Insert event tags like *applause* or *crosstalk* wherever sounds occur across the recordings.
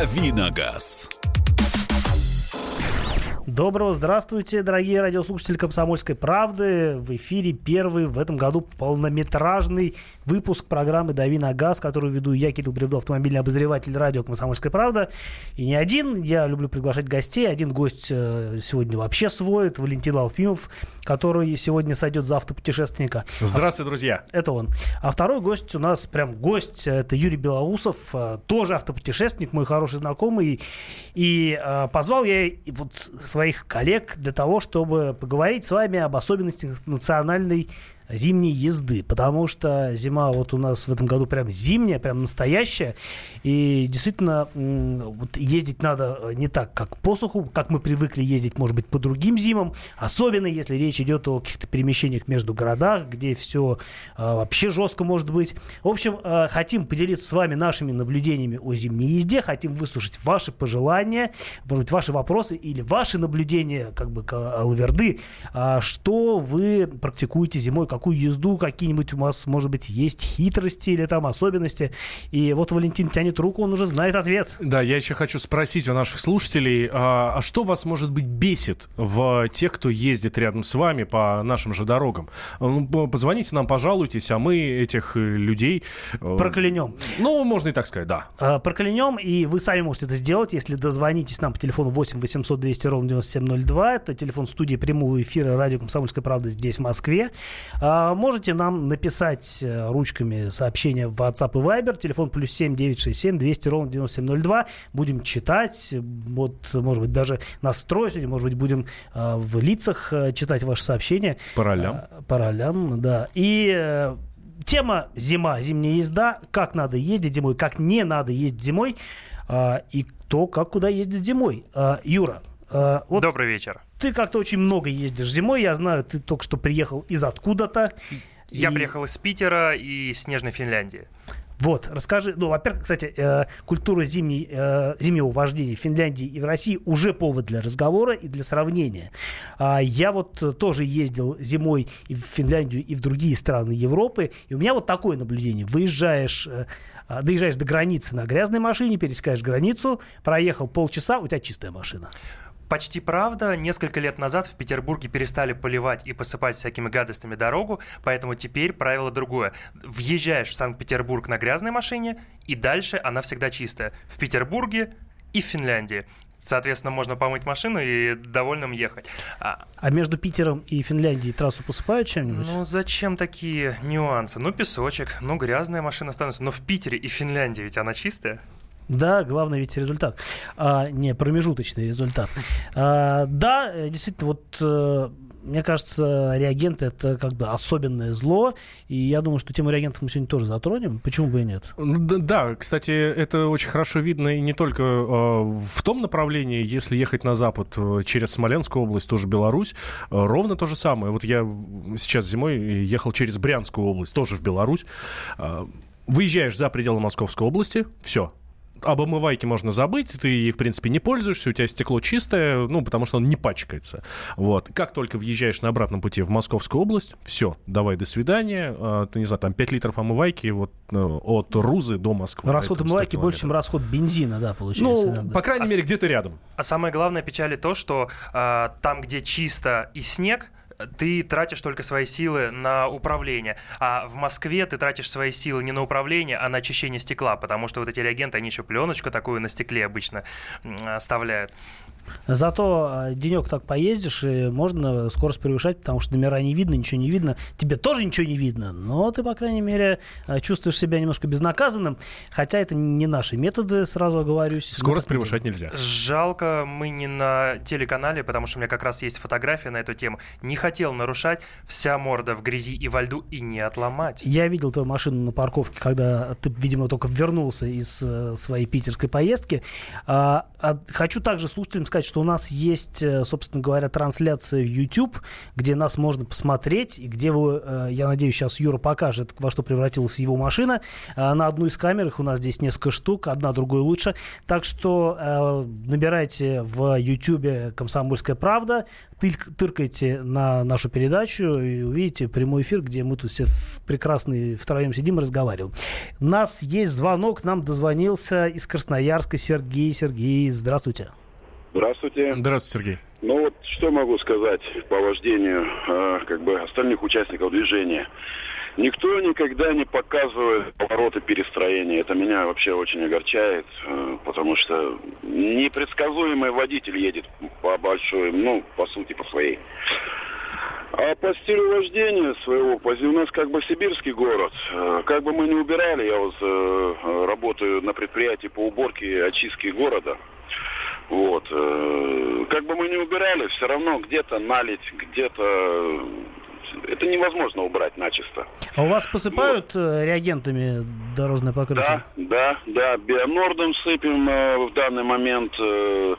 Давиногаз. Доброго здравствуйте, дорогие радиослушатели «Комсомольской правды». В эфире первый в этом году полнометражный выпуск программы «Дави на газ», которую веду я, Кирилл Бревдо, автомобильный обозреватель радио «Комсомольская правда». И не один, я люблю приглашать гостей. Один гость э, сегодня вообще свой, это Валентин Алфимов, который сегодня сойдет за автопутешественника. Здравствуйте, друзья. Это он. А второй гость у нас прям гость, это Юрий Белоусов, э, тоже автопутешественник, мой хороший знакомый. И э, позвал я вот своих коллег для того, чтобы поговорить с вами об особенностях национальной зимней езды, потому что зима вот у нас в этом году прям зимняя, прям настоящая, и действительно вот ездить надо не так, как по суху, как мы привыкли ездить, может быть, по другим зимам, особенно если речь идет о каких-то перемещениях между городах, где все а, вообще жестко может быть. В общем, а, хотим поделиться с вами нашими наблюдениями о зимней езде, хотим выслушать ваши пожелания, может быть, ваши вопросы или ваши наблюдения, как бы, лаверды, а, что вы практикуете зимой, как какую езду, какие-нибудь у вас, может быть, есть хитрости или там особенности. И вот Валентин тянет руку, он уже знает ответ. Да, я еще хочу спросить у наших слушателей, а, а что вас, может быть, бесит в тех, кто ездит рядом с вами по нашим же дорогам? Ну, позвоните нам, пожалуйтесь, а мы этих э, людей... Э, проклянем. Ну, можно и так сказать, да. А, проклянем, и вы сами можете это сделать, если дозвонитесь нам по телефону 8 800 200 ровно 9702. Это телефон студии прямого эфира радио «Комсомольская правда» здесь, в Москве. А, а, можете нам написать э, ручками сообщения в WhatsApp и Viber. Телефон плюс 7 967 200 ровно 9702. Будем читать. Вот, может быть, даже настроить. Может быть, будем э, в лицах э, читать ваши сообщения. По ролям. По ролям, да. И тема зима, зимняя езда. Как надо ездить зимой, как не надо ездить зимой. И кто, как, куда ездит зимой. Юра, Э, вот Добрый вечер. Ты как-то очень много ездишь зимой. Я знаю, ты только что приехал из откуда-то. Я и... приехал из Питера и снежной Финляндии. Вот, расскажи, ну, во-первых, кстати, э, культура зимней, э, зимнего вождения в Финляндии и в России уже повод для разговора и для сравнения. А, я вот тоже ездил зимой и в Финляндию, и в другие страны Европы, и у меня вот такое наблюдение. Выезжаешь э, а, доезжаешь до границы на грязной машине, пересекаешь границу, проехал полчаса, у тебя чистая машина. Почти правда. Несколько лет назад в Петербурге перестали поливать и посыпать всякими гадостями дорогу, поэтому теперь правило другое. Въезжаешь в Санкт-Петербург на грязной машине, и дальше она всегда чистая. В Петербурге и в Финляндии. Соответственно, можно помыть машину и довольным ехать. А, а между Питером и Финляндией трассу посыпают чем-нибудь? Ну, зачем такие нюансы? Ну, песочек, ну, грязная машина становится. Но в Питере и Финляндии ведь она чистая. Да, главный ведь результат, а не промежуточный результат. *laughs* А, да, действительно, вот э, мне кажется, реагенты это как бы особенное зло, и я думаю, что тему реагентов мы сегодня тоже затронем. Почему бы и нет? Ну да, да кстати, это очень хорошо видно и не только э, в том направлении, если ехать на запад э, через Смоленскую область, тоже Беларусь, э, ровно то же самое. Вот я сейчас зимой ехал через Брянскую область, тоже в Беларусь. Э, выезжаешь за пределы Московской области, все, об омывайке можно забыть, ты, в принципе, не пользуешься, у тебя стекло чистое, ну, потому что он не пачкается. Вот. Как только въезжаешь на обратном пути в Московскую область, все, давай, до свидания. А, ты, не знаю, там 5 литров омывайки вот э, от Рузы до Москвы. Расход омывайки больше, чем расход бензина, да, получается. Ну, да. по крайней а мере, где-то рядом. А самое главное печали то, что а, там, где чисто и снег, ты тратишь только свои силы на управление. А в Москве ты тратишь свои силы не на управление, а на очищение стекла, потому что вот эти реагенты, они еще пленочку такую на стекле обычно оставляют. Зато э, денек так поездишь, и можно скорость превышать, потому что номера не видно, ничего не видно. Тебе тоже ничего не видно, но ты, по крайней мере, э, чувствуешь себя немножко безнаказанным, хотя это не наши методы, сразу оговорюсь. Скорость превышать нельзя. Жалко, мы не на телеканале, потому что у меня как раз есть фотография на эту тему. Не хотел нарушать, вся морда в грязи и во льду, и не отломать. Я видел твою машину на парковке, когда ты, видимо, только вернулся из э, своей питерской поездки. А, а, хочу также слушателям сказать, что у нас есть, э, собственно говоря, трансляция в YouTube, где нас можно посмотреть, и где вы, э, я надеюсь, сейчас Юра покажет, во что превратилась его машина. Э, на одну из камер, их у нас здесь несколько штук, одна другой лучше. Так что набирайте в YouTube «Комсомольская правда», тыркайте на нашу передачу и увидите прямой эфир, где мы тут все прекрасные втроем сидим и разговариваем. У нас есть звонок, нам дозвонился из Красноярска Сергей. Сергей, здравствуйте. Здравствуйте. Здравствуйте, Сергей. Ну вот что могу сказать по вождению э, как бы остальных участников движения. Никто никогда не показывает повороты перестроения. Это меня вообще очень огорчает, э, потому что непредсказуемый водитель едет по большой, ну, по сути, по своей. А по стилю вождения своего, у нас как бы сибирский город. Э, как бы мы не убирали, я вот э, работаю на предприятии по уборке очистки города. Вот. Как бы мы не убирали, все равно где-то налить, где-то это невозможно убрать начисто. А у вас посыпают вот. Э, реагентами дорожное покрытие? Да, да, да. Бионордом сыпем э, в данный момент, э,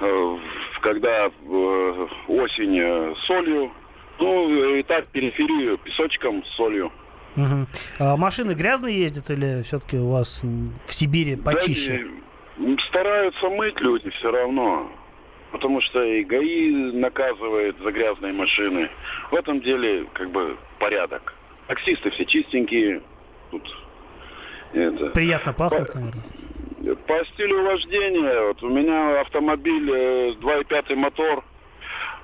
э, когда э, осень э, солью. Ну, и так периферию песочком, солью. Угу. А машины грязные ездят или все-таки у вас в Сибири почище? Да, стараются мыть люди все равно потому что и ГАИ наказывает за грязные машины. В этом деле как бы порядок. Таксисты все чистенькие. Тут это. Приятно пахнет, по, наверное. По стилю вождения, вот у меня автомобиль э, 2.5 мотор,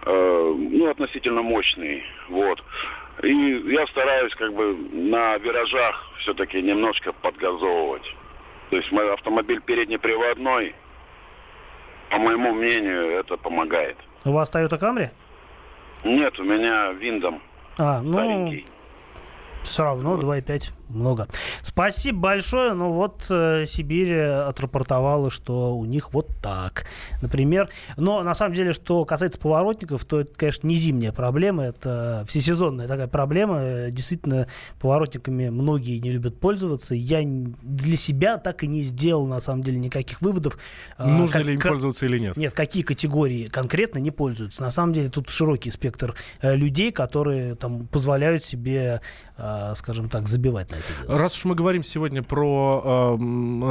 э, ну, относительно мощный, вот. И я стараюсь как бы на виражах все-таки немножко подгазовывать. То есть мой автомобиль переднеприводной, по моему мнению, это помогает. У вас Toyota Camry? Нет, у меня Виндом. А, ну, старенький. все равно 2,5 много. Спасибо большое. Ну вот э, Сибирь отрапортовала, что у них вот так. Например, но на самом деле, что касается поворотников, то это, конечно, не зимняя проблема, это всесезонная такая проблема. Действительно, поворотниками многие не любят пользоваться. Я для себя так и не сделал, на самом деле, никаких выводов. А, Нужно как, ли им пользоваться или нет? Нет, какие категории конкретно не пользуются. На самом деле, тут широкий спектр э, людей, которые там позволяют себе, э, скажем так, забивать Раз уж мы говорим сегодня про,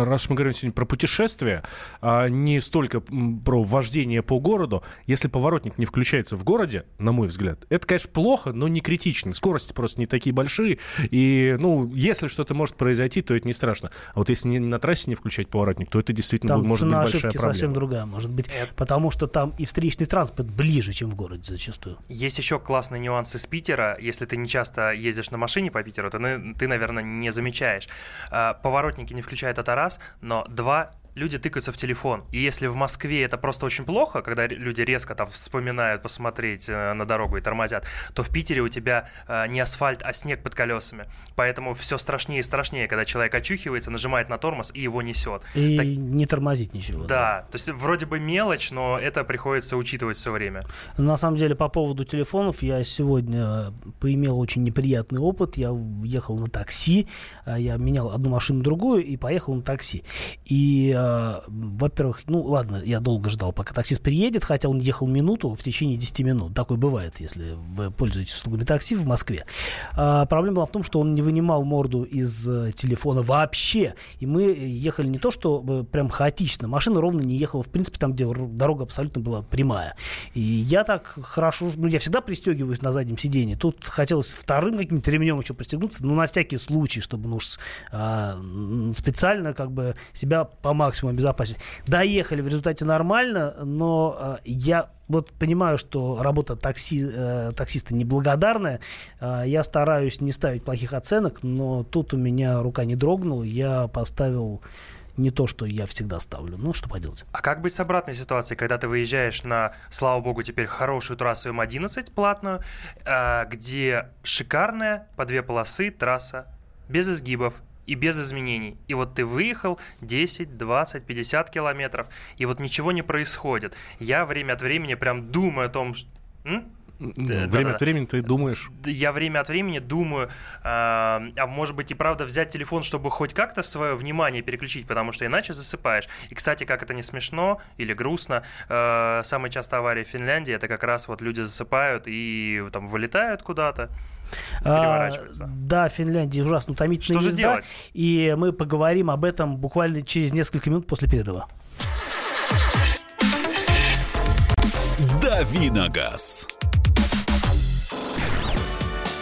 раз уж мы говорим сегодня про путешествия, а не столько про вождение по городу, если поворотник не включается в городе, на мой взгляд, это, конечно, плохо, но не критично. Скорости просто не такие большие, и, ну, если что-то может произойти, то это не страшно. А вот если не, на трассе не включать поворотник, то это действительно там может быть большая проблема. совсем другая, может быть, потому что там и встречный транспорт ближе, чем в городе зачастую. Есть еще классные нюансы с Питера. Если ты не часто ездишь на машине по Питеру, то ты, наверное, наверное, не замечаешь. А, поворотники не включают это раз, но два люди тыкаются в телефон. И если в Москве это просто очень плохо, когда люди резко там вспоминают посмотреть э, на дорогу и тормозят, то в Питере у тебя э, не асфальт, а снег под колесами. Поэтому все страшнее и страшнее, когда человек очухивается, нажимает на тормоз и его несет. И так... не тормозить ничего. Да, то есть вроде бы мелочь, но это приходится учитывать все время. На самом деле по поводу телефонов я сегодня поимел очень неприятный опыт. Я ехал на такси, э, я менял одну машину другую и поехал на такси. И Э, во-первых, ну ладно, я долго ждал, пока таксист приедет, хотя он ехал минуту в течение 10 минут. Такое бывает, если вы пользуетесь услугами такси в Москве. А, проблема была в том, что он не вынимал морду из э, телефона вообще. И мы ехали не то, что прям хаотично. Машина ровно не ехала, в принципе, там, где дорога абсолютно была прямая. И я так хорошо, ну я всегда пристегиваюсь на заднем сиденье. Тут хотелось вторым каким-то ремнем еще пристегнуться, ну на всякий случай, чтобы ну, а, специально как бы себя по максимуму максимум обезопасить. Доехали в результате нормально, но э, я вот понимаю, что работа такси, э, таксиста неблагодарная. Э, я стараюсь не ставить плохих оценок, но тут у меня рука не дрогнула. Я поставил не то, что я всегда ставлю. Ну, что поделать. А как быть с обратной ситуацией, когда ты выезжаешь на, слава богу, теперь хорошую трассу М11 платную, э, где шикарная по две полосы трасса, без изгибов, и без изменений. И вот ты выехал 10, 20, 50 километров, и вот ничего не происходит. Я время от времени прям думаю о том, что... М? Время да, от времени ты думаешь. Я время от времени думаю, э, а может быть и правда взять телефон, чтобы хоть как-то свое внимание переключить, потому что иначе засыпаешь. И, кстати, как это не смешно или грустно, самая частая авария в Финляндии это как раз вот люди засыпают и там вылетают куда-то. А, да, Финляндия ужасно утомительная Что езда, же делать? И мы поговорим об этом буквально через несколько минут после перерыва. Давиногаз.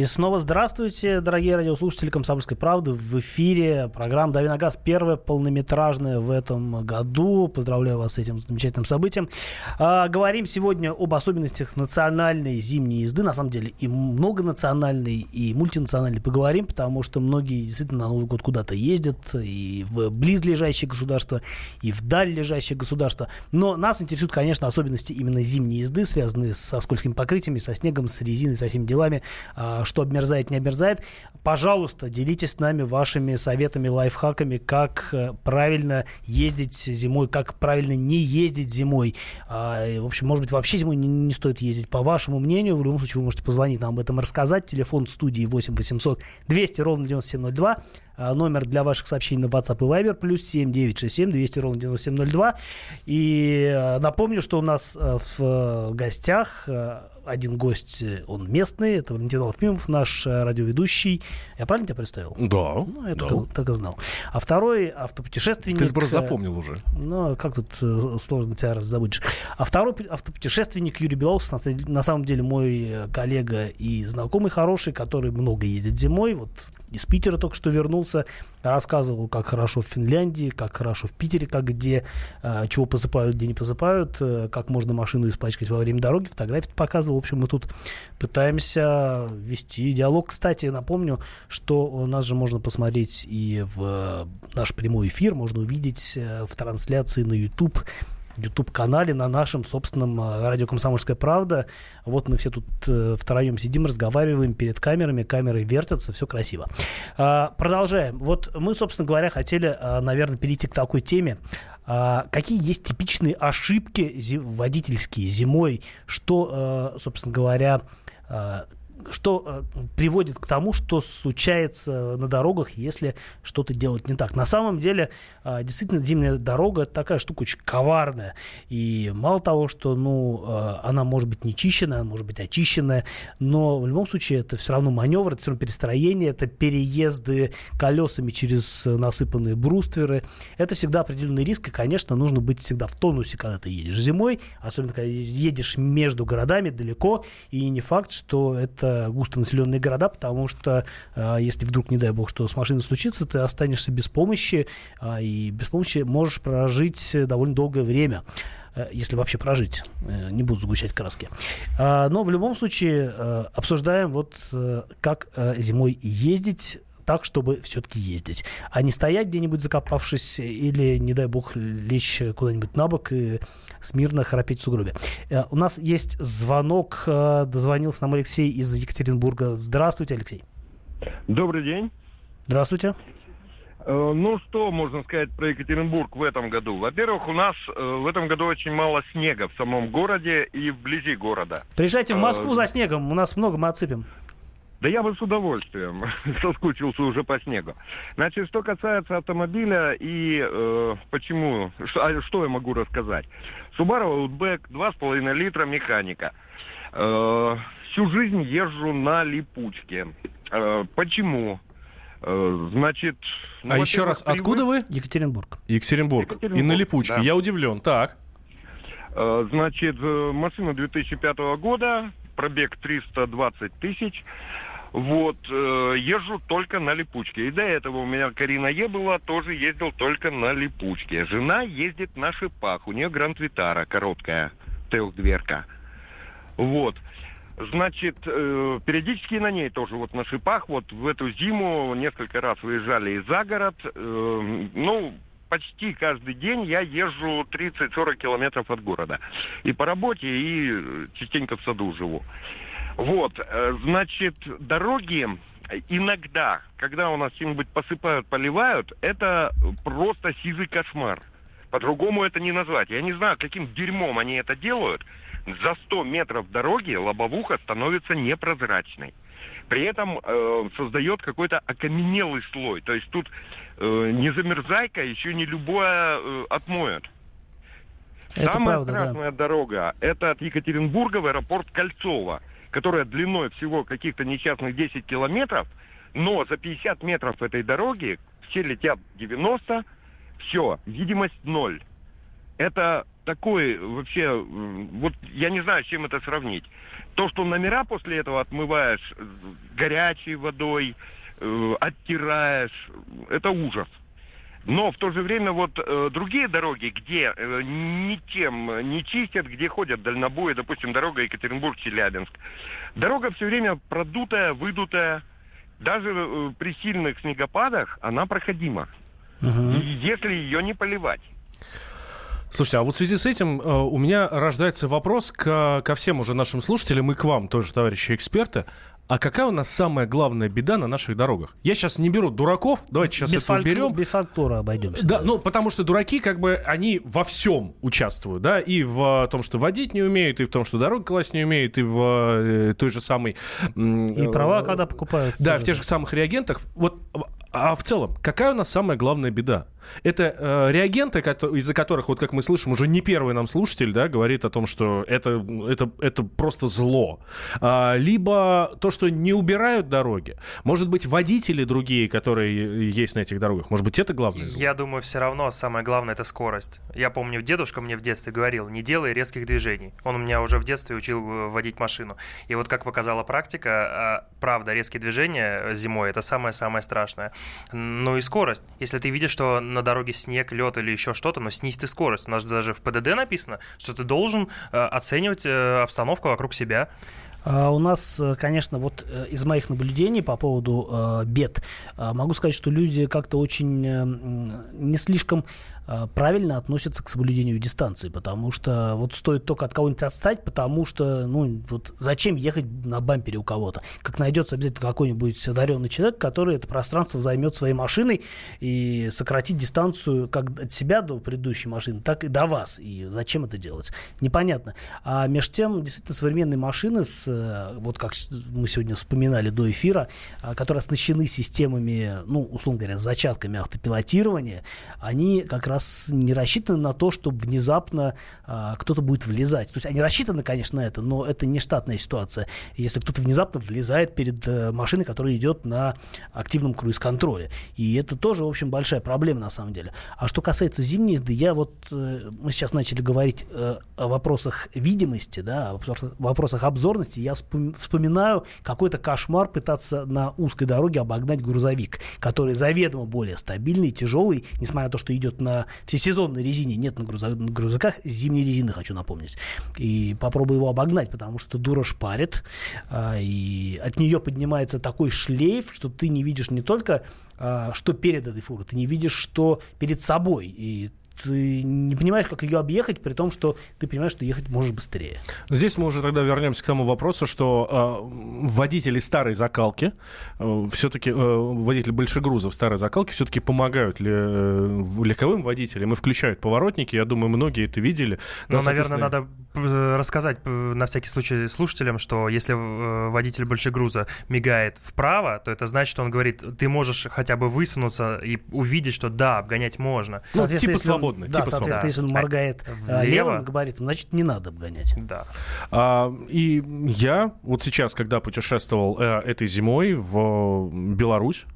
И снова здравствуйте, дорогие радиослушатели «Комсомольской правды». В эфире программа «Дави на газ», первая полнометражная в этом году. Поздравляю вас с этим замечательным событием. А, говорим сегодня об особенностях национальной зимней езды. На самом деле и многонациональной, и мультинациональной поговорим, потому что многие действительно на Новый год куда-то ездят, и в близлежащие государства, и вдаль лежащие государства. Но нас интересуют, конечно, особенности именно зимней езды, связанные со скользкими покрытиями, со снегом, с резиной, со всеми делами а, что обмерзает, не обмерзает. Пожалуйста, делитесь с нами вашими советами, лайфхаками, как э, правильно ездить зимой, как правильно не ездить зимой. А, в общем, может быть, вообще зимой не, стоит ездить. По вашему мнению, в любом случае, вы можете позвонить нам об этом рассказать. Телефон студии 8 800 200 ровно 9702. А, номер для ваших сообщений на WhatsApp и Viber плюс 7967 200 ровно 9702. И э, напомню, что у нас э, в гостях один гость, он местный, это Валентин Алфимов, наш радиоведущий. Я правильно тебя представил? Да. Ну, я да. Так, так и знал. А второй автопутешественник... Ты просто запомнил уже. Ну, как тут э, сложно тебя забудешь. А второй автопутешественник Юрий Белоус, на самом деле мой коллега и знакомый хороший, который много ездит зимой. Вот из Питера только что вернулся, рассказывал, как хорошо в Финляндии, как хорошо в Питере, как где, э, чего посыпают, где не посыпают, э, как можно машину испачкать во время дороги, фотографии показывал. В общем, мы тут пытаемся вести диалог. Кстати, напомню, что у нас же можно посмотреть и в наш прямой эфир, можно увидеть в трансляции на YouTube YouTube-канале, на нашем собственном радио «Комсомольская правда». Вот мы все тут э, втроем сидим, разговариваем перед камерами, камеры вертятся, все красиво. А, продолжаем. Вот мы, собственно говоря, хотели, а, наверное, перейти к такой теме. А, какие есть типичные ошибки водительские зимой? Что, собственно говоря, что э, приводит к тому, что случается на дорогах, если что-то делать не так. На самом деле, э, действительно, зимняя дорога такая штука очень коварная. И мало того, что ну, э, она может быть не чищенная, она может быть очищенная, но в любом случае это все равно маневр, это все равно перестроение, это переезды колесами через насыпанные брустверы. Это всегда определенный риск, и, конечно, нужно быть всегда в тонусе, когда ты едешь зимой, особенно когда едешь между городами далеко, и не факт, что это густонаселенные города, потому что э, если вдруг, не дай бог, что с машиной случится, ты останешься без помощи, э, и без помощи можешь прожить довольно долгое время э, если вообще прожить, не буду сгущать краски. Но в любом случае обсуждаем вот как зимой ездить так, чтобы все-таки ездить, а не стоять где-нибудь закопавшись или, не дай бог, лечь куда-нибудь на бок и смирно храпеть в сугробе. Э, у нас есть звонок, э, дозвонился нам Алексей из Екатеринбурга. Здравствуйте, Алексей. Добрый день. Здравствуйте. Э, ну, что можно сказать про Екатеринбург в этом году? Во-первых, у нас в этом году очень мало снега в самом городе и вблизи города. Приезжайте в Москву за снегом, у нас много, мы отсыпем. Да я бы с удовольствием *laughs* соскучился уже по снегу. Значит, что касается автомобиля и э, почему, что, а что я могу рассказать? Subaru Outback, 2,5 литра механика. Э, всю жизнь езжу на липучке. Э, почему? Э, значит... Ну, а еще раз, привык... откуда вы? Екатеринбург. Екатеринбург. Екатеринбург. И на липучке. Да. Я удивлен. Так. Э, значит, э, машина 2005 года, пробег 320 тысяч. Вот, э, езжу только на липучке. И до этого у меня Карина Е была, тоже ездил только на липучке. Жена ездит на шипах, у нее Гранд Витара короткая, трехдверка. Вот. Значит, э, периодически на ней тоже вот на шипах. Вот в эту зиму несколько раз выезжали за город. Э, ну, почти каждый день я езжу 30-40 километров от города. И по работе, и частенько в саду живу. Вот, э, значит, дороги иногда, когда у нас чем-нибудь посыпают, поливают, это просто сизый кошмар. По-другому это не назвать. Я не знаю, каким дерьмом они это делают. За 100 метров дороги лобовуха становится непрозрачной. При этом э, создает какой-то окаменелый слой. То есть тут э, не замерзайка, еще не любое э, отмоет. Это Самая правда, страшная дорога это от Екатеринбурга в аэропорт Кольцово, которая длиной всего каких-то несчастных 10 километров, но за 50 метров этой дороги все летят 90, все, видимость ноль. Это такой вообще, вот я не знаю, с чем это сравнить. То, что номера после этого отмываешь э, горячей водой, э, оттираешь, это ужас. Но в то же время вот э, другие дороги, где э, не тем не чистят, где ходят дальнобои, допустим, дорога Екатеринбург-Челябинск. Дорога все время продутая, выдутая. Даже э, при сильных снегопадах она проходима. И если ее не поливать. Слушайте, а вот в связи с этим э, у меня рождается вопрос к, ко всем уже нашим слушателям и к вам тоже, товарищи эксперты. А какая у нас самая главная беда на наших дорогах? Я сейчас не беру дураков, давайте сейчас без, это фолькло- уберем. без фольклора обойдемся. Да, ну, потому что дураки, как бы, они во всем участвуют, да, и в э, том, что водить не умеют, и в том, что дорогу класть не умеют, и в э, той же самой... м, И э, права, когда покупают. Да, тоже, в тех же самых реагентах. Вот, а в целом, какая у нас самая главная беда? Это э, реагенты, из-за которых, вот как мы слышим, уже не первый нам слушатель, да, говорит о том, что это, это, это просто зло. А, либо то, что не убирают дороги. Может быть, водители другие, которые есть на этих дорогах. Может быть, это главное зло? Я думаю, все равно самое главное это скорость. Я помню, дедушка мне в детстве говорил, не делай резких движений. Он меня уже в детстве учил э, водить машину. И вот как показала практика, а, правда, резкие движения зимой это самое-самое страшное. Ну и скорость. Если ты видишь, что на дороге снег, лед или еще что-то, но снизь ты скорость. У нас даже в ПДД написано, что ты должен э, оценивать э, обстановку вокруг себя. А у нас, э, конечно, вот э, из моих наблюдений по поводу э, бед, могу сказать, что люди как-то очень не слишком правильно относятся к соблюдению дистанции, потому что вот стоит только от кого-нибудь отстать, потому что, ну, вот зачем ехать на бампере у кого-то? Как найдется обязательно какой-нибудь одаренный человек, который это пространство займет своей машиной и сократит дистанцию как от себя до предыдущей машины, так и до вас. И зачем это делать? Непонятно. А между тем, действительно, современные машины, с, э, вот как мы сегодня вспоминали до эфира, а, которые оснащены системами, ну, условно говоря, зачатками автопилотирования, они как раз не рассчитаны на то, чтобы внезапно а, кто-то будет влезать. То есть они рассчитаны, конечно, на это, но это не штатная ситуация. Если кто-то внезапно влезает перед э, машиной, которая идет на активном круиз-контроле. И это тоже, в общем, большая проблема на самом деле. А что касается зимней езды, я вот, э, мы сейчас начали говорить э, о вопросах видимости, да, о вопросах, обзорности, я вспом- вспоминаю какой-то кошмар пытаться на узкой дороге обогнать грузовик, который заведомо более стабильный, тяжелый, несмотря на то, что идет на всесезонной резине, нет на, грузо- на грузовиках зимней резины, хочу напомнить. И попробуй его обогнать, потому что дура шпарит, а, и от нее поднимается такой шлейф, что ты не видишь не только, а, что перед этой фурой, ты не видишь, что перед собой. И ты не понимаешь, как ее объехать, при том, что ты понимаешь, что ехать можешь быстрее. Здесь мы уже тогда вернемся к тому вопросу, что э, водители старой закалки, э, все-таки э, водители большегрузов старой закалки все-таки помогают ли, э, легковым водителям и включают поворотники. Я думаю, многие это видели. Ну, Да, наверное, соответственно, надо рассказать на всякий случай слушателям, что если э, водитель большегруза мигает вправо, то это значит, что он говорит, ты можешь хотя бы высунуться и увидеть, что да, обгонять можно. Ну, типа он- свободно, Да, типа соответственно, если он моргает А э, влево? левым габаритом, значит, не надо обгонять. Да. А, и я вот сейчас, когда путешествовал э, этой зимой в Беларусь,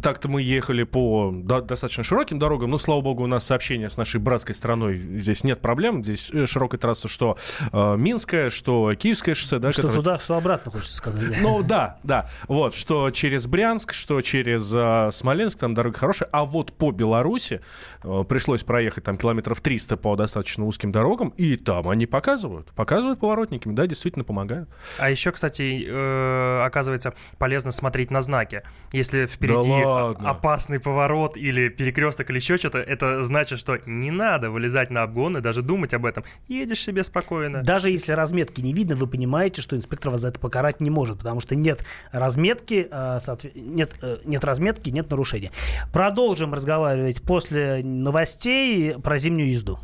так-то мы ехали по до- достаточно широким дорогам, но, слава богу, у нас сообщение с нашей братской страной, здесь нет проблем, здесь э, широкая трасса, что э, Минская, что Киевское шоссе, да, Что которое- туда, что обратно, хочется сказать. Ну да, да. Вот, что через Брянск, что через э, Смоленск, там дорога хорошая. А вот по Беларуси э, пришлось проехать там километров 300 по достаточно узким дорогам, и там они показывают. Показывают поворотниками, да, действительно помогают. А еще, кстати, э, оказывается, полезно смотреть на знаки. Если впереди впереди ладно. опасный поворот или перекресток или еще что-то, это значит, что не надо вылезать на обгон и даже думать об этом. Едешь себе спокойно. Даже если разметки не видно, вы понимаете, что инспектор вас за это покарать не может, потому что нет разметки, э, нет, э, нет разметки, нет нарушения. Продолжим разговаривать после новостей про зимнюю езду.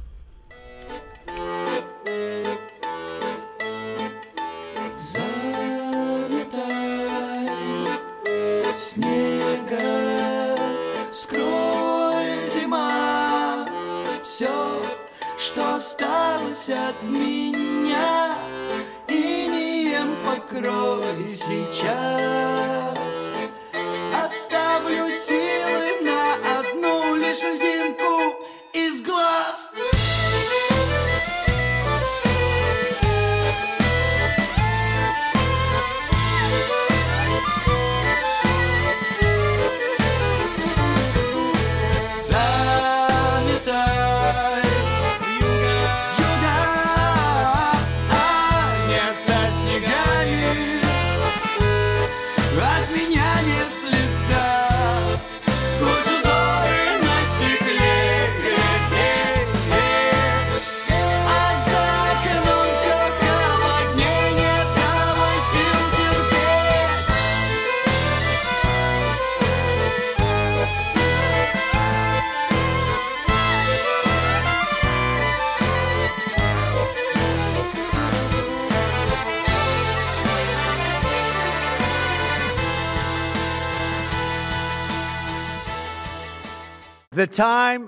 Осталось от меня Инеем покрой сейчас. Оставлю силы на одну лишь льдинку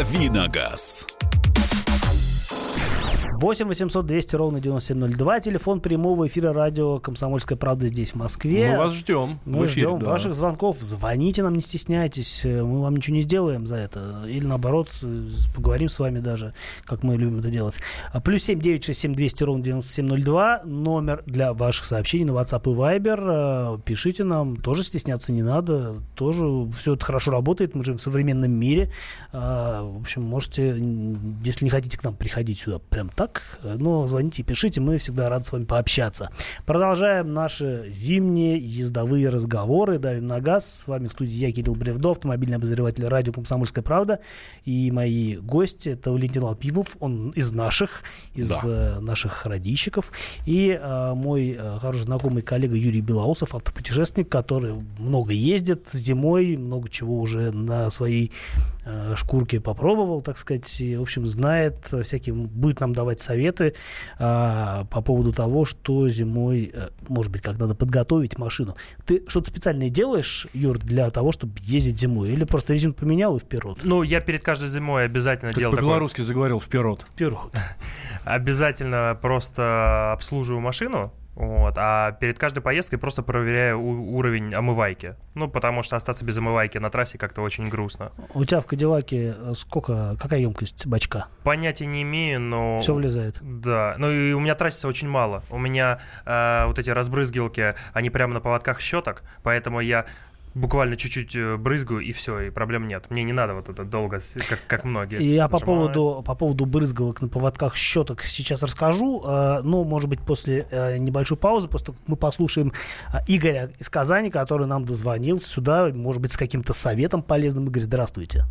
Давиногаз. 8 800 200 ровно 9702. Телефон прямого эфира радио «Комсомольская правда» здесь, в Москве. Мы вас ждем Мы эфире, ждем да. ваших звонков. Звоните нам, не стесняйтесь. Э, Мы вам ничего не сделаем за это. Или наоборот, э, поговорим с вами даже, как мы любим это делать. А, Плюс 7 967 200 ровно 9702. Номер для ваших сообщений на WhatsApp и Viber. Э, Пишите нам. Тоже стесняться не надо. Тоже все это хорошо работает. Мы живем в современном мире. В общем, можете, если не хотите к нам приходить сюда прям так, э, но звоните пишите. Мы всегда рады с вами пообщаться. Продолжаем наши зимние ездовые разговоры. Давим на газ. С вами в студии я, Кирилл Бревдо, автомобильный обозреватель радио «Комсомольская правда». И мои гости, это Валентин Алпимов, он из наших, из Да. э, наших радищиков. И э, мой э, хороший знакомый коллега Юрий Белоусов, автопутешественник, который много ездит зимой, много чего уже на своей э, шкурке попробовал, так сказать. И, в общем, знает э, всякие, будет нам давать советы э, по поводу того, что зимой, э, может быть, как надо подготовить машину. Ты что-то специальное делаешь, Юр, для того, чтобы ездить зимой? Или просто резину поменял и вперед? Ну, я перед каждой зимой обязательно Как делаю такое. по-белорусски заговорил вперед. Вперед. *laughs* Обязательно просто обслуживаю машину. Вот, а перед каждой поездкой просто проверяю уровень омывайки. Ну, потому что остаться без омывайки на трассе как-то очень грустно. У тебя в Кадиллаке э, сколько, какая емкость бачка? Понятия не имею, но... Все влезает. Да, ну и у меня тратится очень мало. У меня э, вот эти разбрызгивалки, они прямо на поводках щеток, поэтому я буквально чуть-чуть э, брызгаю и все, и проблем нет. Мне не надо вот это долго, как, как многие. И я по поводу, по поводу брызгалок на поводках щеток сейчас расскажу, э, но, может быть, после э, небольшой паузы, как мы послушаем Игоря из Казани, который нам дозвонился сюда, может быть, с каким-то советом полезным. Игорь, здравствуйте.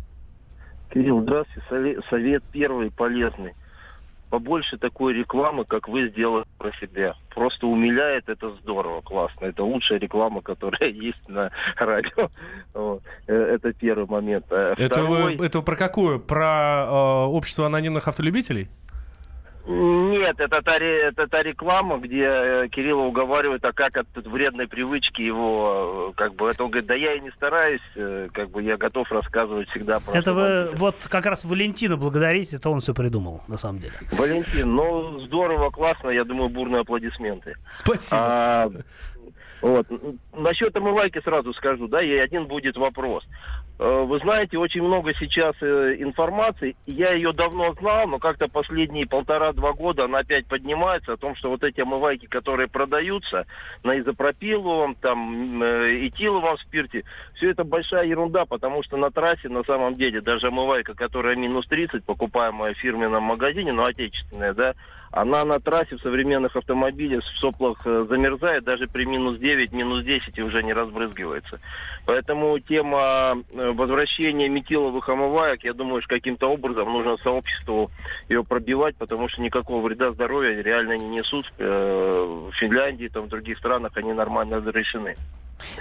Кирилл, здравствуйте. Совет, совет первый полезный. Побольше такой рекламы, как вы сделали про себя. Просто умиляет, это здорово, классно. Это лучшая реклама, *laughs* которая есть на радио. Вот. Э, Это первый момент. А Это, второй- вы, это про какую? Про э, общество анонимных автолюбителей? Нет, это та, ре- это та реклама, где э, Кирилла уговаривают, а как от вредной привычки его, э, как бы, это он говорит, да я и не стараюсь, э, как бы я готов рассказывать всегда про Это вы автомобили». вот как раз Валентина благодарите, это он все придумал, на самом деле. Валентин, ну здорово, классно, я думаю, бурные аплодисменты. Спасибо. А, Вот. Насчет омывайки сразу скажу, да, и один будет вопрос. Э, вы знаете, очень много сейчас э, информации. Я ее давно знал, но как-то последние полтора-два года она опять поднимается о том, что вот эти омывайки, которые продаются на изопропиловом, там, э, этиловом спирте, все это большая ерунда, потому что на трассе на самом деле даже омывайка, которая минус 30, покупаемая в фирменном магазине, но отечественная, да, она на трассе в современных автомобилях в соплах замерзает даже при минус 9, минус 10 и уже не разбрызгивается. Поэтому тема э, возвращения метиловых омываек, я думаю, что каким-то образом нужно сообществу ее пробивать, потому что никакого вреда здоровью реально не несут. Э, в Финляндии, там, в других странах они нормально разрешены.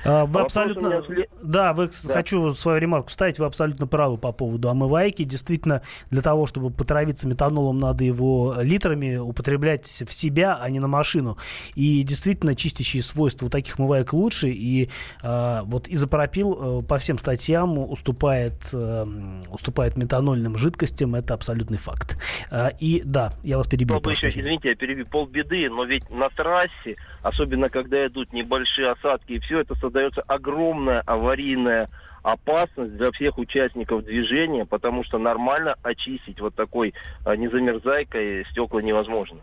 А, вы абсолютно... Да, вы да. хочу свою ремарку ставить. Вы абсолютно правы по поводу омывайки. Действительно, для того, чтобы потравиться метанолом, надо его литрами употреблять в себя, а не на машину. И действительно, чистящие свойства у таких омываек лучше. И э, вот изопропил э, по всем статьям уступает, э, уступает метанольным жидкостям. Это абсолютный факт. Э, и да, я вас перебил. еще, извините, я перебил полбеды, но ведь на трассе, особенно когда идут небольшие осадки и все это создается огромная аварийная опасность для всех участников движения, потому что нормально очистить вот такой а, незамерзайкой стекла невозможно.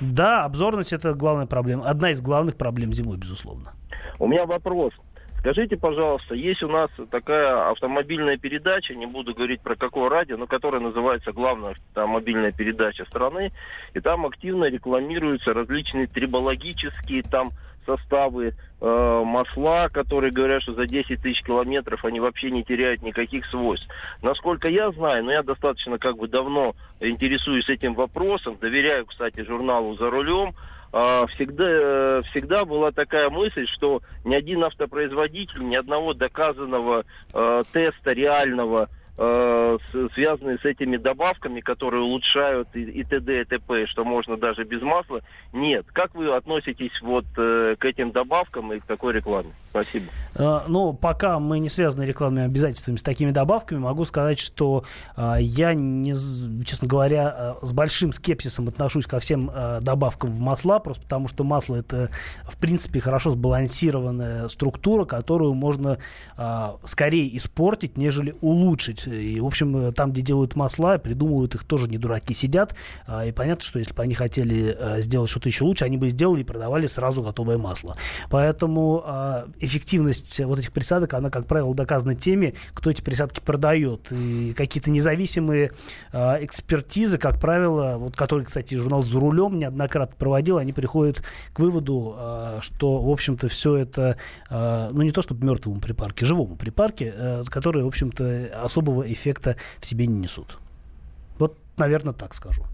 Да, обзорность это главная проблема. Одна из главных проблем зимой, безусловно. У меня вопрос. Скажите, пожалуйста, есть у нас такая автомобильная передача, не буду говорить про какое радио, но которая называется главная автомобильная передача страны, и там активно рекламируются различные трибологические там составы, э, масла, которые говорят, что за 10 тысяч километров они вообще не теряют никаких свойств. Насколько я знаю, но я достаточно как бы давно интересуюсь этим вопросом, доверяю, кстати, журналу «За рулем», э, всегда, э, всегда была такая мысль, что ни один автопроизводитель, ни одного доказанного э, теста реального связанные с этими добавками, которые улучшают и, и т.д. и т.п., что можно даже без масла, нет. Как вы относитесь вот э, к этим добавкам и к такой рекламе? Спасибо. Э, ну, пока мы не связаны рекламными обязательствами с такими добавками, могу сказать, что э, я, не, честно говоря, э, с большим скепсисом отношусь ко всем добавкам в масла, просто потому что масло это, в принципе, хорошо сбалансированная структура, которую можно скорее испортить, нежели улучшить. И, в общем, там, где делают масла, придумывают их тоже не дураки сидят. И понятно, что если бы они хотели сделать что-то еще лучше, они бы сделали и продавали сразу готовое масло. Поэтому эффективность вот этих присадок, она, как правило, доказана теми, кто эти присадки продает. И какие-то независимые э, экспертизы, как правило, вот, которые, кстати, журнал «За рулем» неоднократно проводил, они приходят к выводу, э, что, в общем-то, все это, э, ну, не то чтобы мертвому припарке, живому припарке, э, которые, в общем-то, особого эффекта в себе не несут. Вот, наверное, так скажу.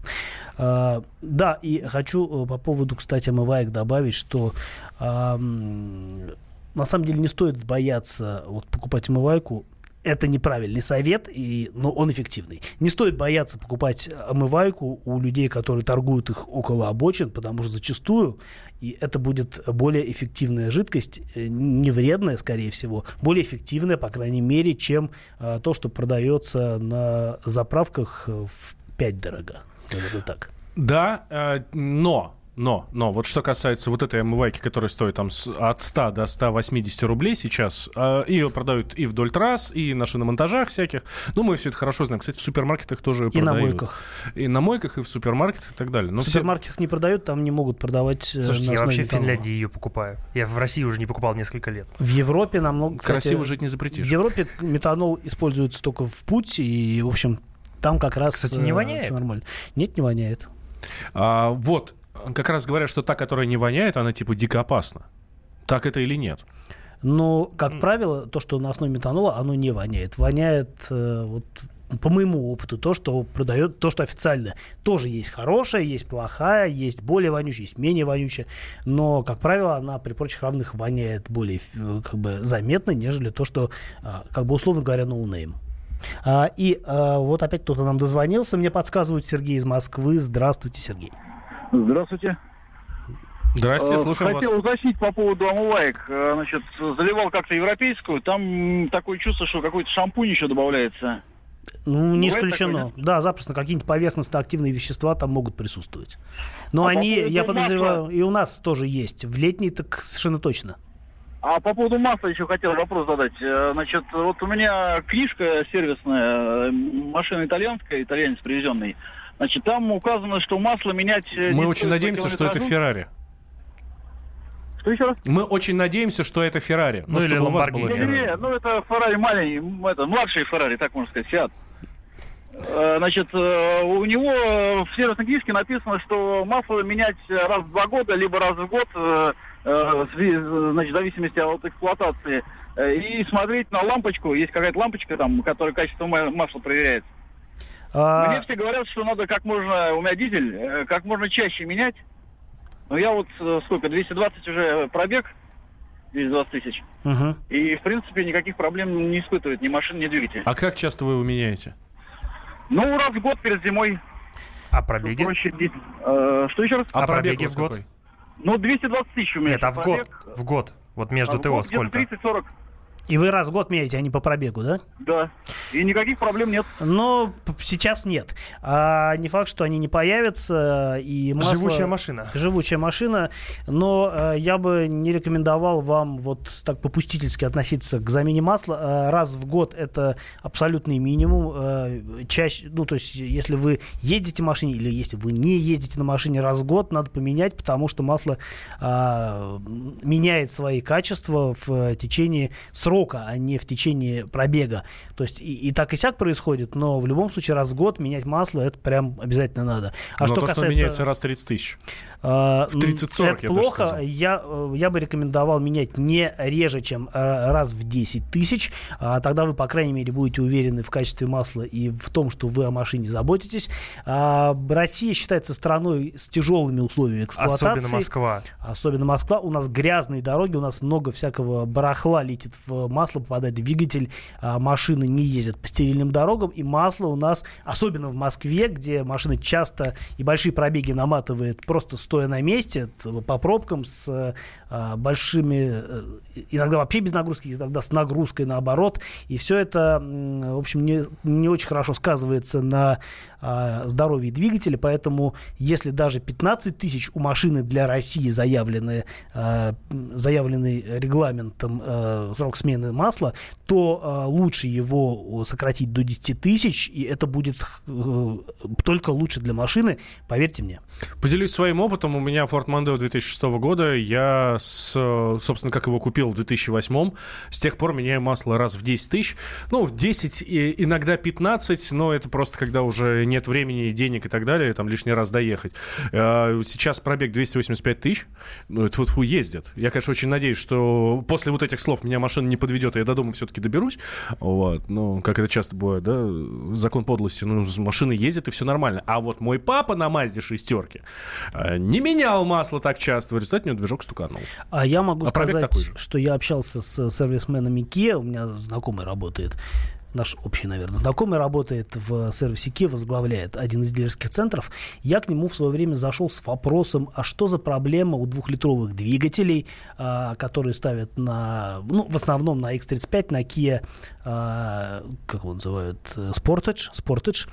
Uh, да, и хочу по поводу, кстати, омываек добавить, что uh, на самом деле не стоит бояться вот, покупать омывайку. Это неправильный совет, и, но он эффективный. Не стоит бояться покупать омывайку у людей, которые торгуют их около обочин, потому что зачастую и это будет более эффективная жидкость, э, не вредная, скорее всего, более эффективная, по крайней мере, чем а, то, что продается на заправках в 5 дорого. Это так. Да, э, но но, но, вот что касается вот этой омывайки, которая стоит там от 100 до 180 рублей сейчас, э, ее продают и вдоль трасс, и на шиномонтажах всяких. Ну, мы все это хорошо знаем. Кстати, в супермаркетах тоже и продают. И на мойках. И на мойках, и в супермаркетах и так далее. Но в супермаркетах все... не продают, там не могут продавать э, Слушайте, я вообще в Финляндии ее покупаю. Я в России уже не покупал несколько лет. В Европе намного... Красиво жить не запретишь. В Европе метанол используется только в путь, и, в общем, там как раз... Кстати, не э, воняет? Все нормально. Нет, не воняет. А, вот, как раз говорят, что та, которая не воняет, она типа дико опасна. Так это или нет? Но, как правило, то, что на основе метанола, оно не воняет. Воняет, э, вот, по моему опыту, то, что продает, то, что официально. Тоже есть хорошая, есть плохая, есть более вонючая, есть менее вонючая. Но, как правило, она при прочих равных воняет более э, как бы, заметно, нежели то, что, э, как бы условно говоря, no name. А, и а, вот опять кто-то нам дозвонился. Мне подсказывают Сергей из Москвы. Здравствуйте, Сергей. Здравствуйте. Здравствуйте, э, слушаем Хотел вас. уточнить по поводу омываек. Э, значит, заливал как-то европейскую, там такое чувство, что какой-то шампунь еще добавляется. Ну, не Бывает исключено. такое, да, запросто какие-нибудь поверхностно-активные вещества там могут присутствовать. Но А по они, поводу я подозреваю, масла? и у нас тоже есть. В летний так совершенно точно. А по поводу масла еще хотел вопрос задать. Э, Значит, вот у меня книжка сервисная, машина итальянская, итальянец привезенный. Значит, там указано, что масло менять... э, Мы очень надеемся, что это. Феррари. Что еще раз? Мы очень надеемся, что это Феррари. Ну, или чтобы у вас Lamborghini. было Не, Феррари. не, ну это Феррари маленький, это младший Феррари, так можно сказать, Фиат. Э, Значит, э, у него в сервисной книжке написано, что масло менять раз в два года, либо раз в год, значит, в зависимости от эксплуатации. И смотреть на лампочку, есть какая-то лампочка там, которая качество ма- масла проверяет. А, Мне все говорят, что надо как можно, у меня дизель, э, как можно чаще менять. Но я вот э, сколько, 220 уже пробег, 220 тысяч. мгм. И, в принципе, никаких проблем не испытывает ни машина, ни двигатель. А как часто вы его меняете? Ну, раз в год перед зимой. А пробеги? Проще э, что еще раз? А, А пробег пробеги вас в год? какой? Ну, 220 тысяч у меня. Нет, а в сейчас год? пробег. В год. Вот между А ТО сколько? 30-40. И вы раз в год меняете, а не по пробегу, да? Да. И никаких проблем нет. Но сейчас нет. А не факт, что они не появятся. И масло... Живучая машина. Живучая машина. Но э, я бы не рекомендовал вам вот так попустительски относиться к замене масла. Э, раз в год это абсолютный минимум. Э, чаще, ну, то есть, если вы ездите в машине или если вы не ездите на машине раз в год, надо поменять, потому что масло а, меняет свои качества в э, течение срока, а не в течение пробега. То есть и, и так и сяк происходит, но в любом случае раз в год менять масло это прям обязательно надо. А Но что то, что касается меняется раз в 30 тысяч. а, В 30-40, это я плохо. Я, э, я бы рекомендовал менять не реже, чем э, раз в 10 тысяч. А Тогда вы, по крайней мере, будете уверены в качестве масла и в том, что вы о машине заботитесь. А, Россия считается страной с тяжелыми условиями эксплуатации. Особенно Москва. Особенно Москва. У нас грязные дороги, у нас много всякого барахла летит в масло, попадает в двигатель, а машины не ездят по стерильным дорогам, и масло у нас, особенно в Москве, где машины часто и большие пробеги наматывает просто стоя на месте, по пробкам с а, большими, э, иногда вообще без нагрузки, иногда с нагрузкой наоборот, и все это, в общем, не, не очень хорошо сказывается на а, здоровье двигателя, поэтому если даже 15 тысяч у машины для России заявлены, м, заявленный регламентом срок смены масла, то лучше его сократить до 10 тысяч, и это будет э, только лучше для машины, поверьте мне. Поделюсь своим опытом. У меня Ford Mondeo 2006 года. Я, с, э, собственно, как его купил в 2008, с тех пор меняю масло раз в 10 тысяч. Ну, в 10, и иногда 15, но это просто когда уже нет времени, денег и так далее, там лишний раз доехать. Э, Сейчас пробег 285 тысяч. Ну, это вот фу, ездят. Я, конечно, очень надеюсь, что после вот этих слов меня машина не подведет, и я до дома все-таки доберусь. Вот. Ну, как это часто бывает, да? Закон подлости. Ну, машина ездит, и все нормально. А вот мой папа на Мазде шестерки э, не менял масло так часто. В результате у него движок стуканул. А я могу А сказать, что я общался с сервисменами Kia, у меня знакомый работает, наш общий, наверное, знакомый работает в сервисе Kia, возглавляет один из дилерских центров. Я к нему в свое время зашел с вопросом, а что за проблема у двухлитровых двигателей, а, которые ставят на, ну, в основном на X35, на Kia, как его называют, Sportage, Sportage.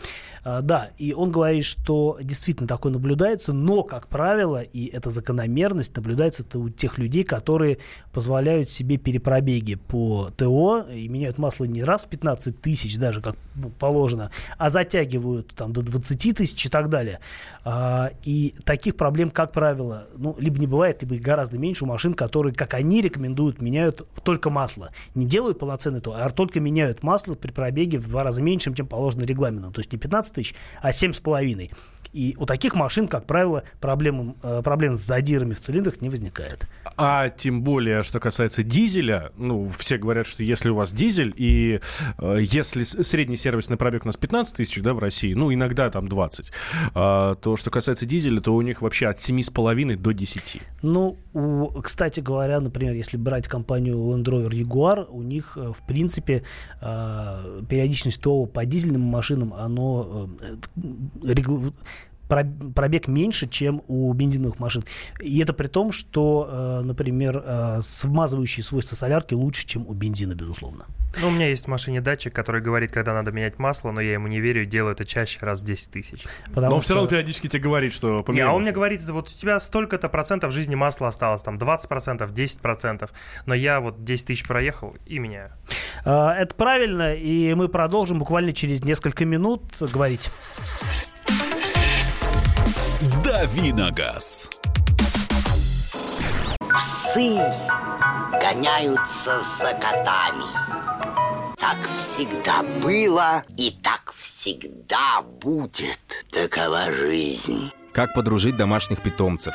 А, да, и он говорит, что действительно такое наблюдается, но, как правило, и эта закономерность наблюдается это у тех людей, которые позволяют себе перепробеги по ТО и меняют масло не раз в 15 тысяч, даже как положено, а затягивают там до 20 тысяч и так далее. А, и таких проблем, как правило, ну, либо не бывает, либо их гораздо меньше у машин, которые, как они рекомендуют, меняют только масло. Не делают полноценный ТО, а только меняют масло при пробеге в два раза меньше, чем положено регламентом. То есть не 15 тысяч, а 7,5. И у таких машин, как правило, проблем, э, проблем с задирами в цилиндрах не возникает. А тем более, что касается дизеля, ну, все говорят, что если у вас дизель, и э, если средний сервисный пробег у нас 15 тысяч, да, в России, ну, иногда там 20, а, то, что касается дизеля, то у них вообще от 7,5 до 10. Ну, у, кстати говоря, например, если брать компанию Land Rover Jaguar, у них, э, в принципе, э, периодичность ТО по дизельным машинам, оно э, регл- пробег меньше, чем у бензиновых машин. И это при том, что, например, смазывающие свойства солярки лучше, чем у бензина, безусловно. Ну, у меня есть в машине датчик, который говорит, когда надо менять масло, но я ему не верю и делаю это чаще раз в 10 тысяч. Потому но он что... все равно периодически тебе говорит, что поменялся. Не, а он мне говорит, вот у тебя столько-то процентов жизни масла осталось, там 20 процентов, 10 процентов, но я вот 10 тысяч проехал и меняю. А, это правильно, и мы продолжим буквально через несколько минут говорить. Давиногаз. Псы гоняются за котами. Так всегда было и так всегда будет. Такова жизнь. Как подружить домашних питомцев,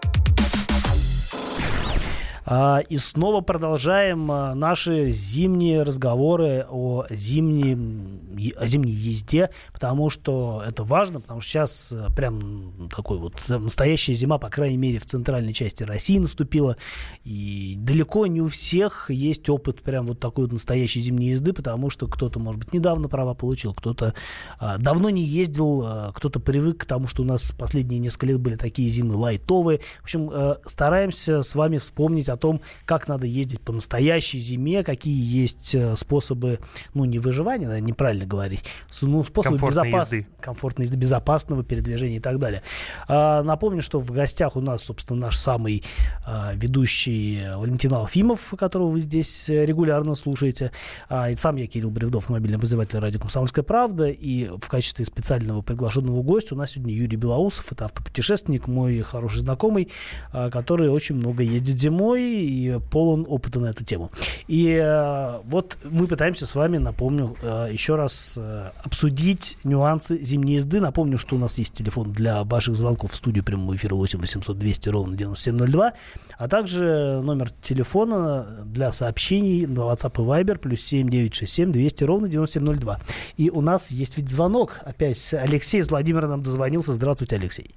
А, и снова продолжаем а, наши зимние разговоры о, зимнем, о зимней езде, потому что это важно, потому что сейчас э, прям такой вот настоящая зима, по крайней мере, в центральной части России наступила. И далеко не у всех есть опыт прям вот такой вот настоящей зимней езды, потому что кто-то, может быть, недавно права получил, кто-то а, давно не ездил, кто-то привык к тому, что у нас последние несколько лет были такие зимы лайтовые. В общем, э, стараемся с вами вспомнить о том, как надо ездить по настоящей зиме, какие есть э, способы, ну, не выживания, наверное, неправильно говорить, ну, способы безопас... езды. комфортной езды, безопасного передвижения и так далее. А, напомню, что в гостях у нас, собственно, наш самый а, ведущий Валентин Алфимов, которого вы здесь регулярно слушаете. А, и сам я, Кирилл Бревдов, мобильный обозреватель радио «Комсомольская правда». И в качестве специального приглашенного гостя у нас сегодня Юрий Белоусов. Это автопутешественник, мой хороший знакомый, который очень много ездит зимой и полон опыта на эту тему. И э, вот мы пытаемся с вами, напомню, э, еще раз э, обсудить нюансы зимней езды. Напомню, что у нас есть телефон для ваших звонков в студию прямого эфира 8 800 200 ровно 9702, а также номер телефона для сообщений на WhatsApp и Viber плюс 7 967 200 ровно 9702. И у нас есть ведь звонок. Опять Алексей из Владимира нам дозвонился. Здравствуйте, Алексей.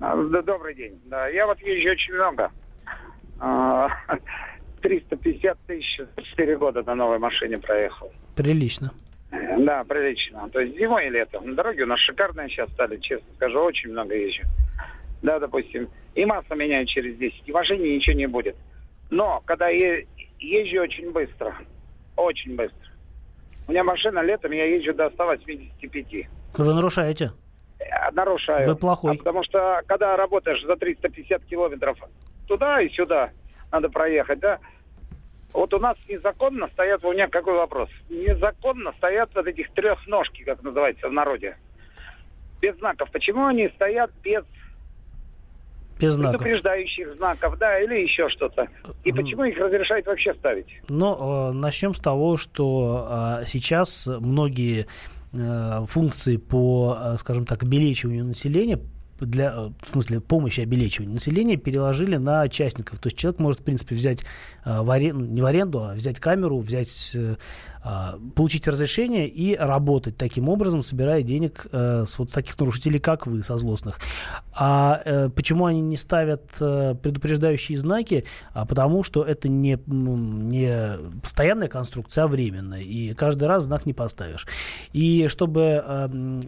А, добрый день. Да, я вот езжу очень много. *laughs* 350 тысяч 4 года на новой машине проехал. Прилично. Да, прилично. То есть зимой и летом. Дороги у нас шикарные сейчас стали, честно скажу, очень много езжу. Да, допустим, и масса меняю через 10, и машине ничего не будет. Но когда я езжу очень быстро, очень быстро. У меня машина летом, я езжу до 185. Вы нарушаете? Нарушаю. Вы плохой. А потому что когда работаешь за 350 километров туда и сюда надо проехать, да. Вот у нас незаконно стоят, у меня какой вопрос? Незаконно стоят вот этих трех ножки, как называется в народе. Без знаков. Почему они стоят без без знаков. предупреждающих знаков, да, или еще что-то. И почему их разрешают вообще ставить? Ну, э, начнем с того, что э, сейчас многие э, функции по, скажем так, обелечиванию населения для, э, в смысле, помощи обелечивания населения переложили на частников. То есть человек может, в принципе, взять э, в аренду, не в аренду, а взять камеру, взять э, получить разрешение и работать таким образом, собирая денег э, с вот таких нарушителей, как вы, со злостных. А э, почему они не ставят э, предупреждающие знаки? А потому что это не, не постоянная конструкция, а временная. И каждый раз знак не поставишь. И чтобы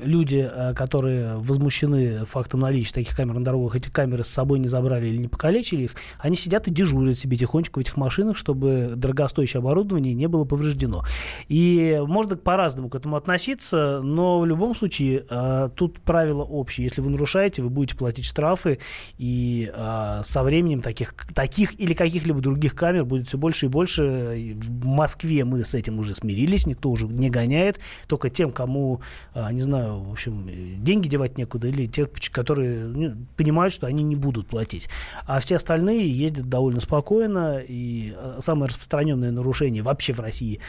люди, которые возмущены фактом наличия таких камер на дорогах, эти камеры с собой не забрали или не покалечили их, они сидят и дежурят себе тихонечко в этих машинах, чтобы дорогостоящее оборудование не было повреждено. И можно по-разному к этому относиться, но в любом случае э, тут правило общее. Если вы нарушаете, вы будете платить штрафы, и э, со временем таких, таких или каких-либо других камер будет все больше и больше. В Москве мы с этим уже смирились, никто уже не гоняет, только тем, кому, э, не знаю, в общем, деньги девать некуда, или те, которые ну, понимают, что они не будут платить. А все остальные ездят довольно спокойно. И э, самое распространенное нарушение вообще в России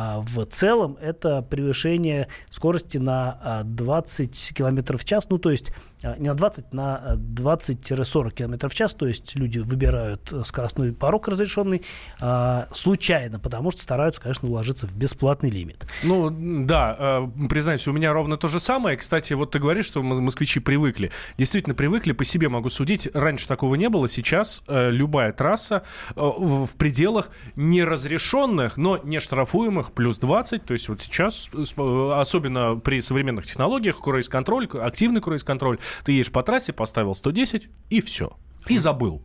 а, в целом это превышение скорости на а, 20 км в час. Ну, то есть а, не на 20, на 20-40 км в час. То есть люди выбирают скоростной порог разрешенный а, случайно, потому что стараются, конечно, уложиться в бесплатный лимит. Ну, да, э, признаюсь, у меня ровно то же самое. Кстати, вот ты говоришь, что мос- москвичи привыкли. Действительно привыкли, по себе могу судить. Раньше такого не было. Сейчас э, любая трасса э, в, пределах неразрешенных, но не штрафуемых, плюс 20. То есть вот сейчас, э, э, особенно при современных технологиях, круиз-контроль, активный круиз-контроль, ты едешь по трассе, поставил 110 и все. И забыл.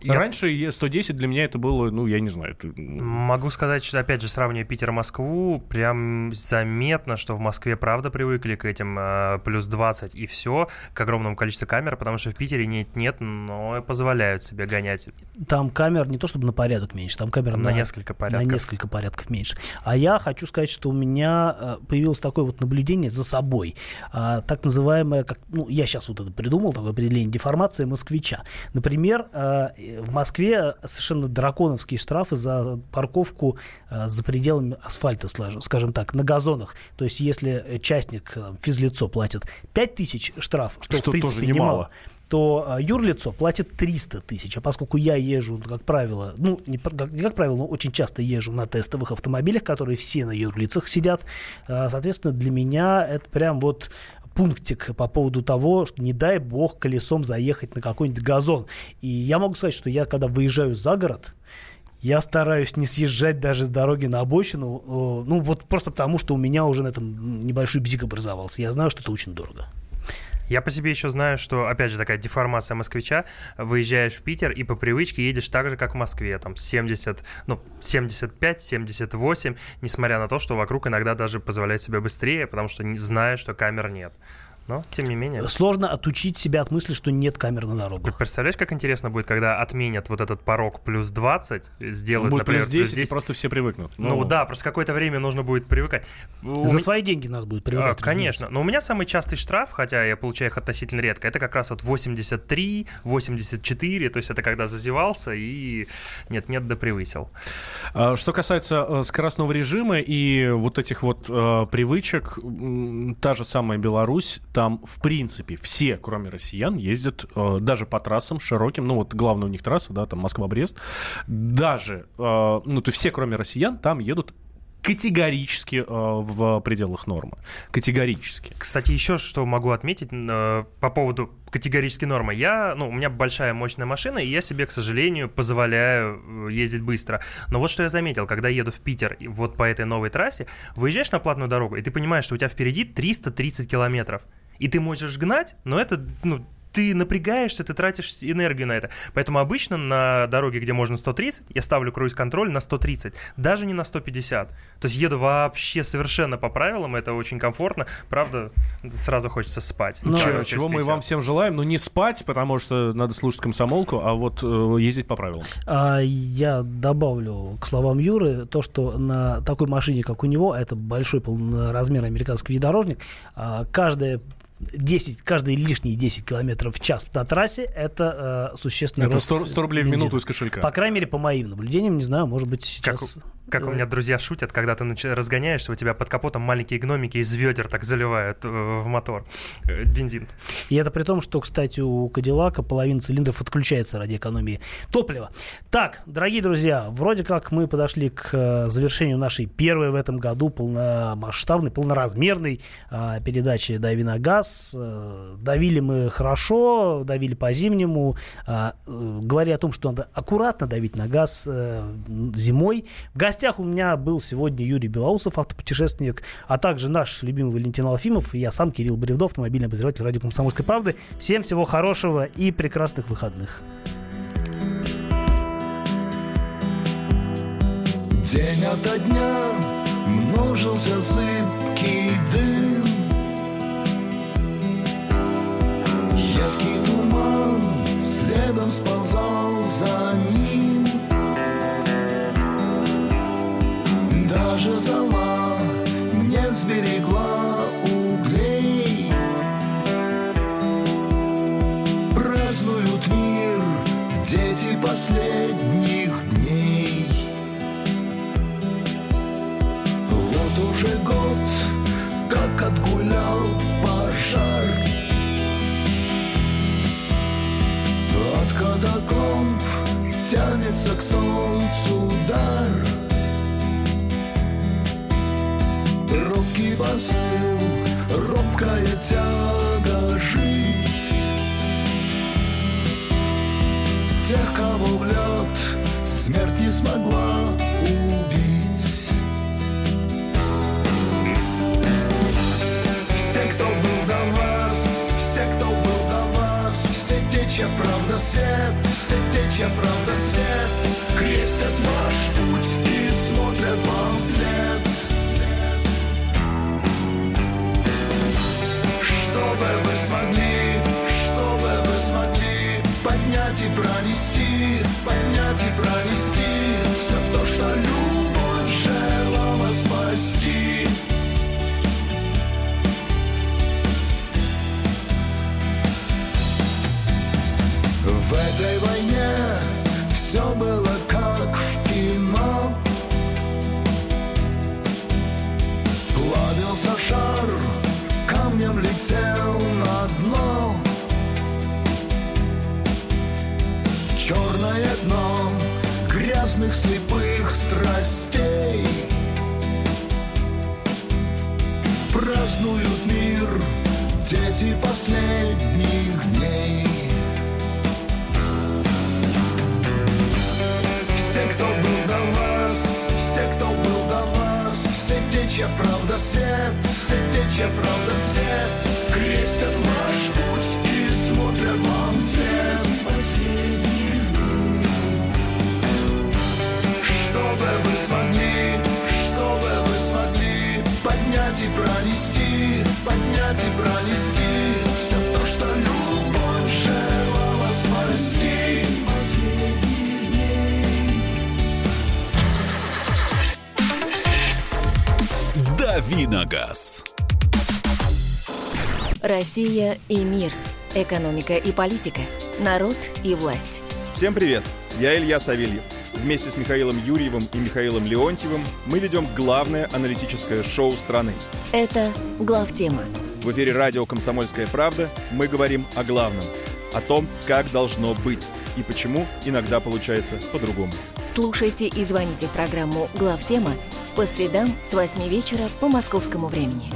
Я- Раньше е- 110 для меня это было, ну, я не знаю. это, Могу сказать, что, опять же, сравнивая Питер и Москву, прям заметно, что в Москве правда привыкли к этим э, плюс 20 и все, к огромному количеству камер, потому что в Питере нет-нет, но позволяют себе гонять Там камер не то чтобы на порядок меньше, там камер на несколько порядков. На несколько порядков меньше. А я хочу сказать, что у меня э, появилось такое вот наблюдение за собой. А, так называемое, как, ну, я сейчас вот это придумал, такое определение, деформация москвича. Например, э, в Москве совершенно драконовские штрафы за парковку э, за пределами асфальта, скажем так, на газонах. То есть, если э, частник, э, физлицо платит 5 тысяч штраф, что, Что в принципе тоже немало. немало, то а, юрлицо платит 300 тысяч. А поскольку я езжу, как правило, ну, не, как- правило, но очень часто езжу на тестовых автомобилях, которые все на юрлицах сидят, соответственно, для меня это прям вот пунктик по поводу того, что не дай бог колесом заехать на какой-нибудь газон. И я могу сказать, что я, когда выезжаю за город, я стараюсь не съезжать даже с дороги на обочину, э, ну вот просто потому, что у меня уже на этом небольшой бзик образовался. Я знаю, что это очень дорого. Я по себе еще знаю, что, опять же, такая деформация москвича. Выезжаешь в Питер и по привычке едешь так же, как в Москве. Там 70, ну, 75, 78, несмотря на то, что вокруг иногда даже позволяют себе быстрее, потому что не знают, что камер нет. Но, тем не менее. Сложно отучить себя от мысли, что нет камер на дорогах. Представляешь, как интересно будет, когда отменят вот этот порог плюс 20, сделают, Будет например, плюс 10, и просто все привыкнут. Ну, да, просто какое-то время нужно будет привыкать. У За меня- свои деньги надо будет А, привыкать. Конечно. Но у меня самый частый штраф, хотя я получаю их относительно редко, это как раз вот 83, 84, то есть это когда зазевался и нет-нет да превысил. А, Что касается э, скоростного режима и вот этих вот э, привычек, та же самая Беларусь, там в принципе все, кроме россиян, ездят э, даже по трассам широким, ну вот главная у них трасса, да, там Москва-Брест, даже, э, ну то есть все, кроме россиян, там едут категорически э, в пределах нормы. Категорически. Кстати, еще что могу отметить э, по поводу категорической нормы. Я, ну, у меня большая мощная машина, и я себе, к сожалению, позволяю э, ездить быстро. Но вот что я заметил, когда еду в Питер вот по этой новой трассе, выезжаешь на платную дорогу, и ты понимаешь, что у тебя впереди 330 километров. И ты можешь гнать, но это, ну, ты напрягаешься, ты тратишь энергию на это. Поэтому обычно на дороге, где можно 130, я ставлю круиз-контроль на 130, даже не на 150. То есть еду вообще совершенно по правилам, это очень комфортно. Правда, сразу хочется спать. Ну, Чего- чего, мы 50. вам всем желаем, ну не спать, потому что надо слушать комсомолку, а вот э, ездить по правилам. А я добавлю к словам Юры то, что на такой машине, как у него, это большой полноразмерный американский внедорожник, а, каждая 10, каждые лишние 10 километров в час на трассе это э, существенный Это рост 100, 100 рублей в бензина. минуту из кошелька. По крайней мере, по моим наблюдениям, не знаю, может быть, Как, как у меня друзья шутят, когда ты начи- разгоняешься, у тебя под капотом маленькие гномики из ведер так заливают э, в мотор э, бензин. И это при том, что, кстати, у Кадиллака половина цилиндров отключается ради экономии топлива. Так, дорогие друзья, вроде как мы подошли к э, завершению нашей первой в этом году полномасштабной, полноразмерной э, передачи «Дави на газ». Давили мы хорошо, давили по-зимнему. Э, говоря о том, что надо аккуратно давить на газ э, зимой. В гостях у меня был сегодня Юрий Белоусов, автопутешественник, а также наш любимый Валентин Алфимов и я сам, Кирилл Бревдов, автомобильный обозреватель радио «Комсомольской правды». Всем всего хорошего и прекрасных выходных. День ото дня множился зыбкий дым Едкий туман следом сползал за ним даже зала не сберегла углей. Празднуют мир дети последние. Смогла убить. Все, кто был до вас, все, кто был до вас Все те, чья правда свет, все те, чья правда свет Крестят ваш Черное дно грязных слепых страстей. Празднуют мир дети последних дней. Все, кто был до вас, все, кто был до вас Все те, чья правда свет, все те, чья правда свет. Крестят ваш путь и смотрят вам вслед. Последних поднять и пронести Все то, что любовь желала спасти последних дней Давиногаз. Россия и мир. Экономика и политика. Народ и власть. Всем привет! Я Илья Савельев. Вместе с Михаилом Юрьевым и Михаилом Леонтьевым мы ведем главное аналитическое шоу страны. Это главтема. В эфире радио «Комсомольская правда» мы говорим о главном. О том, как должно быть и почему иногда получается по-другому. Слушайте и звоните в программу «Главтема» по средам с 8 вечера по московскому времени.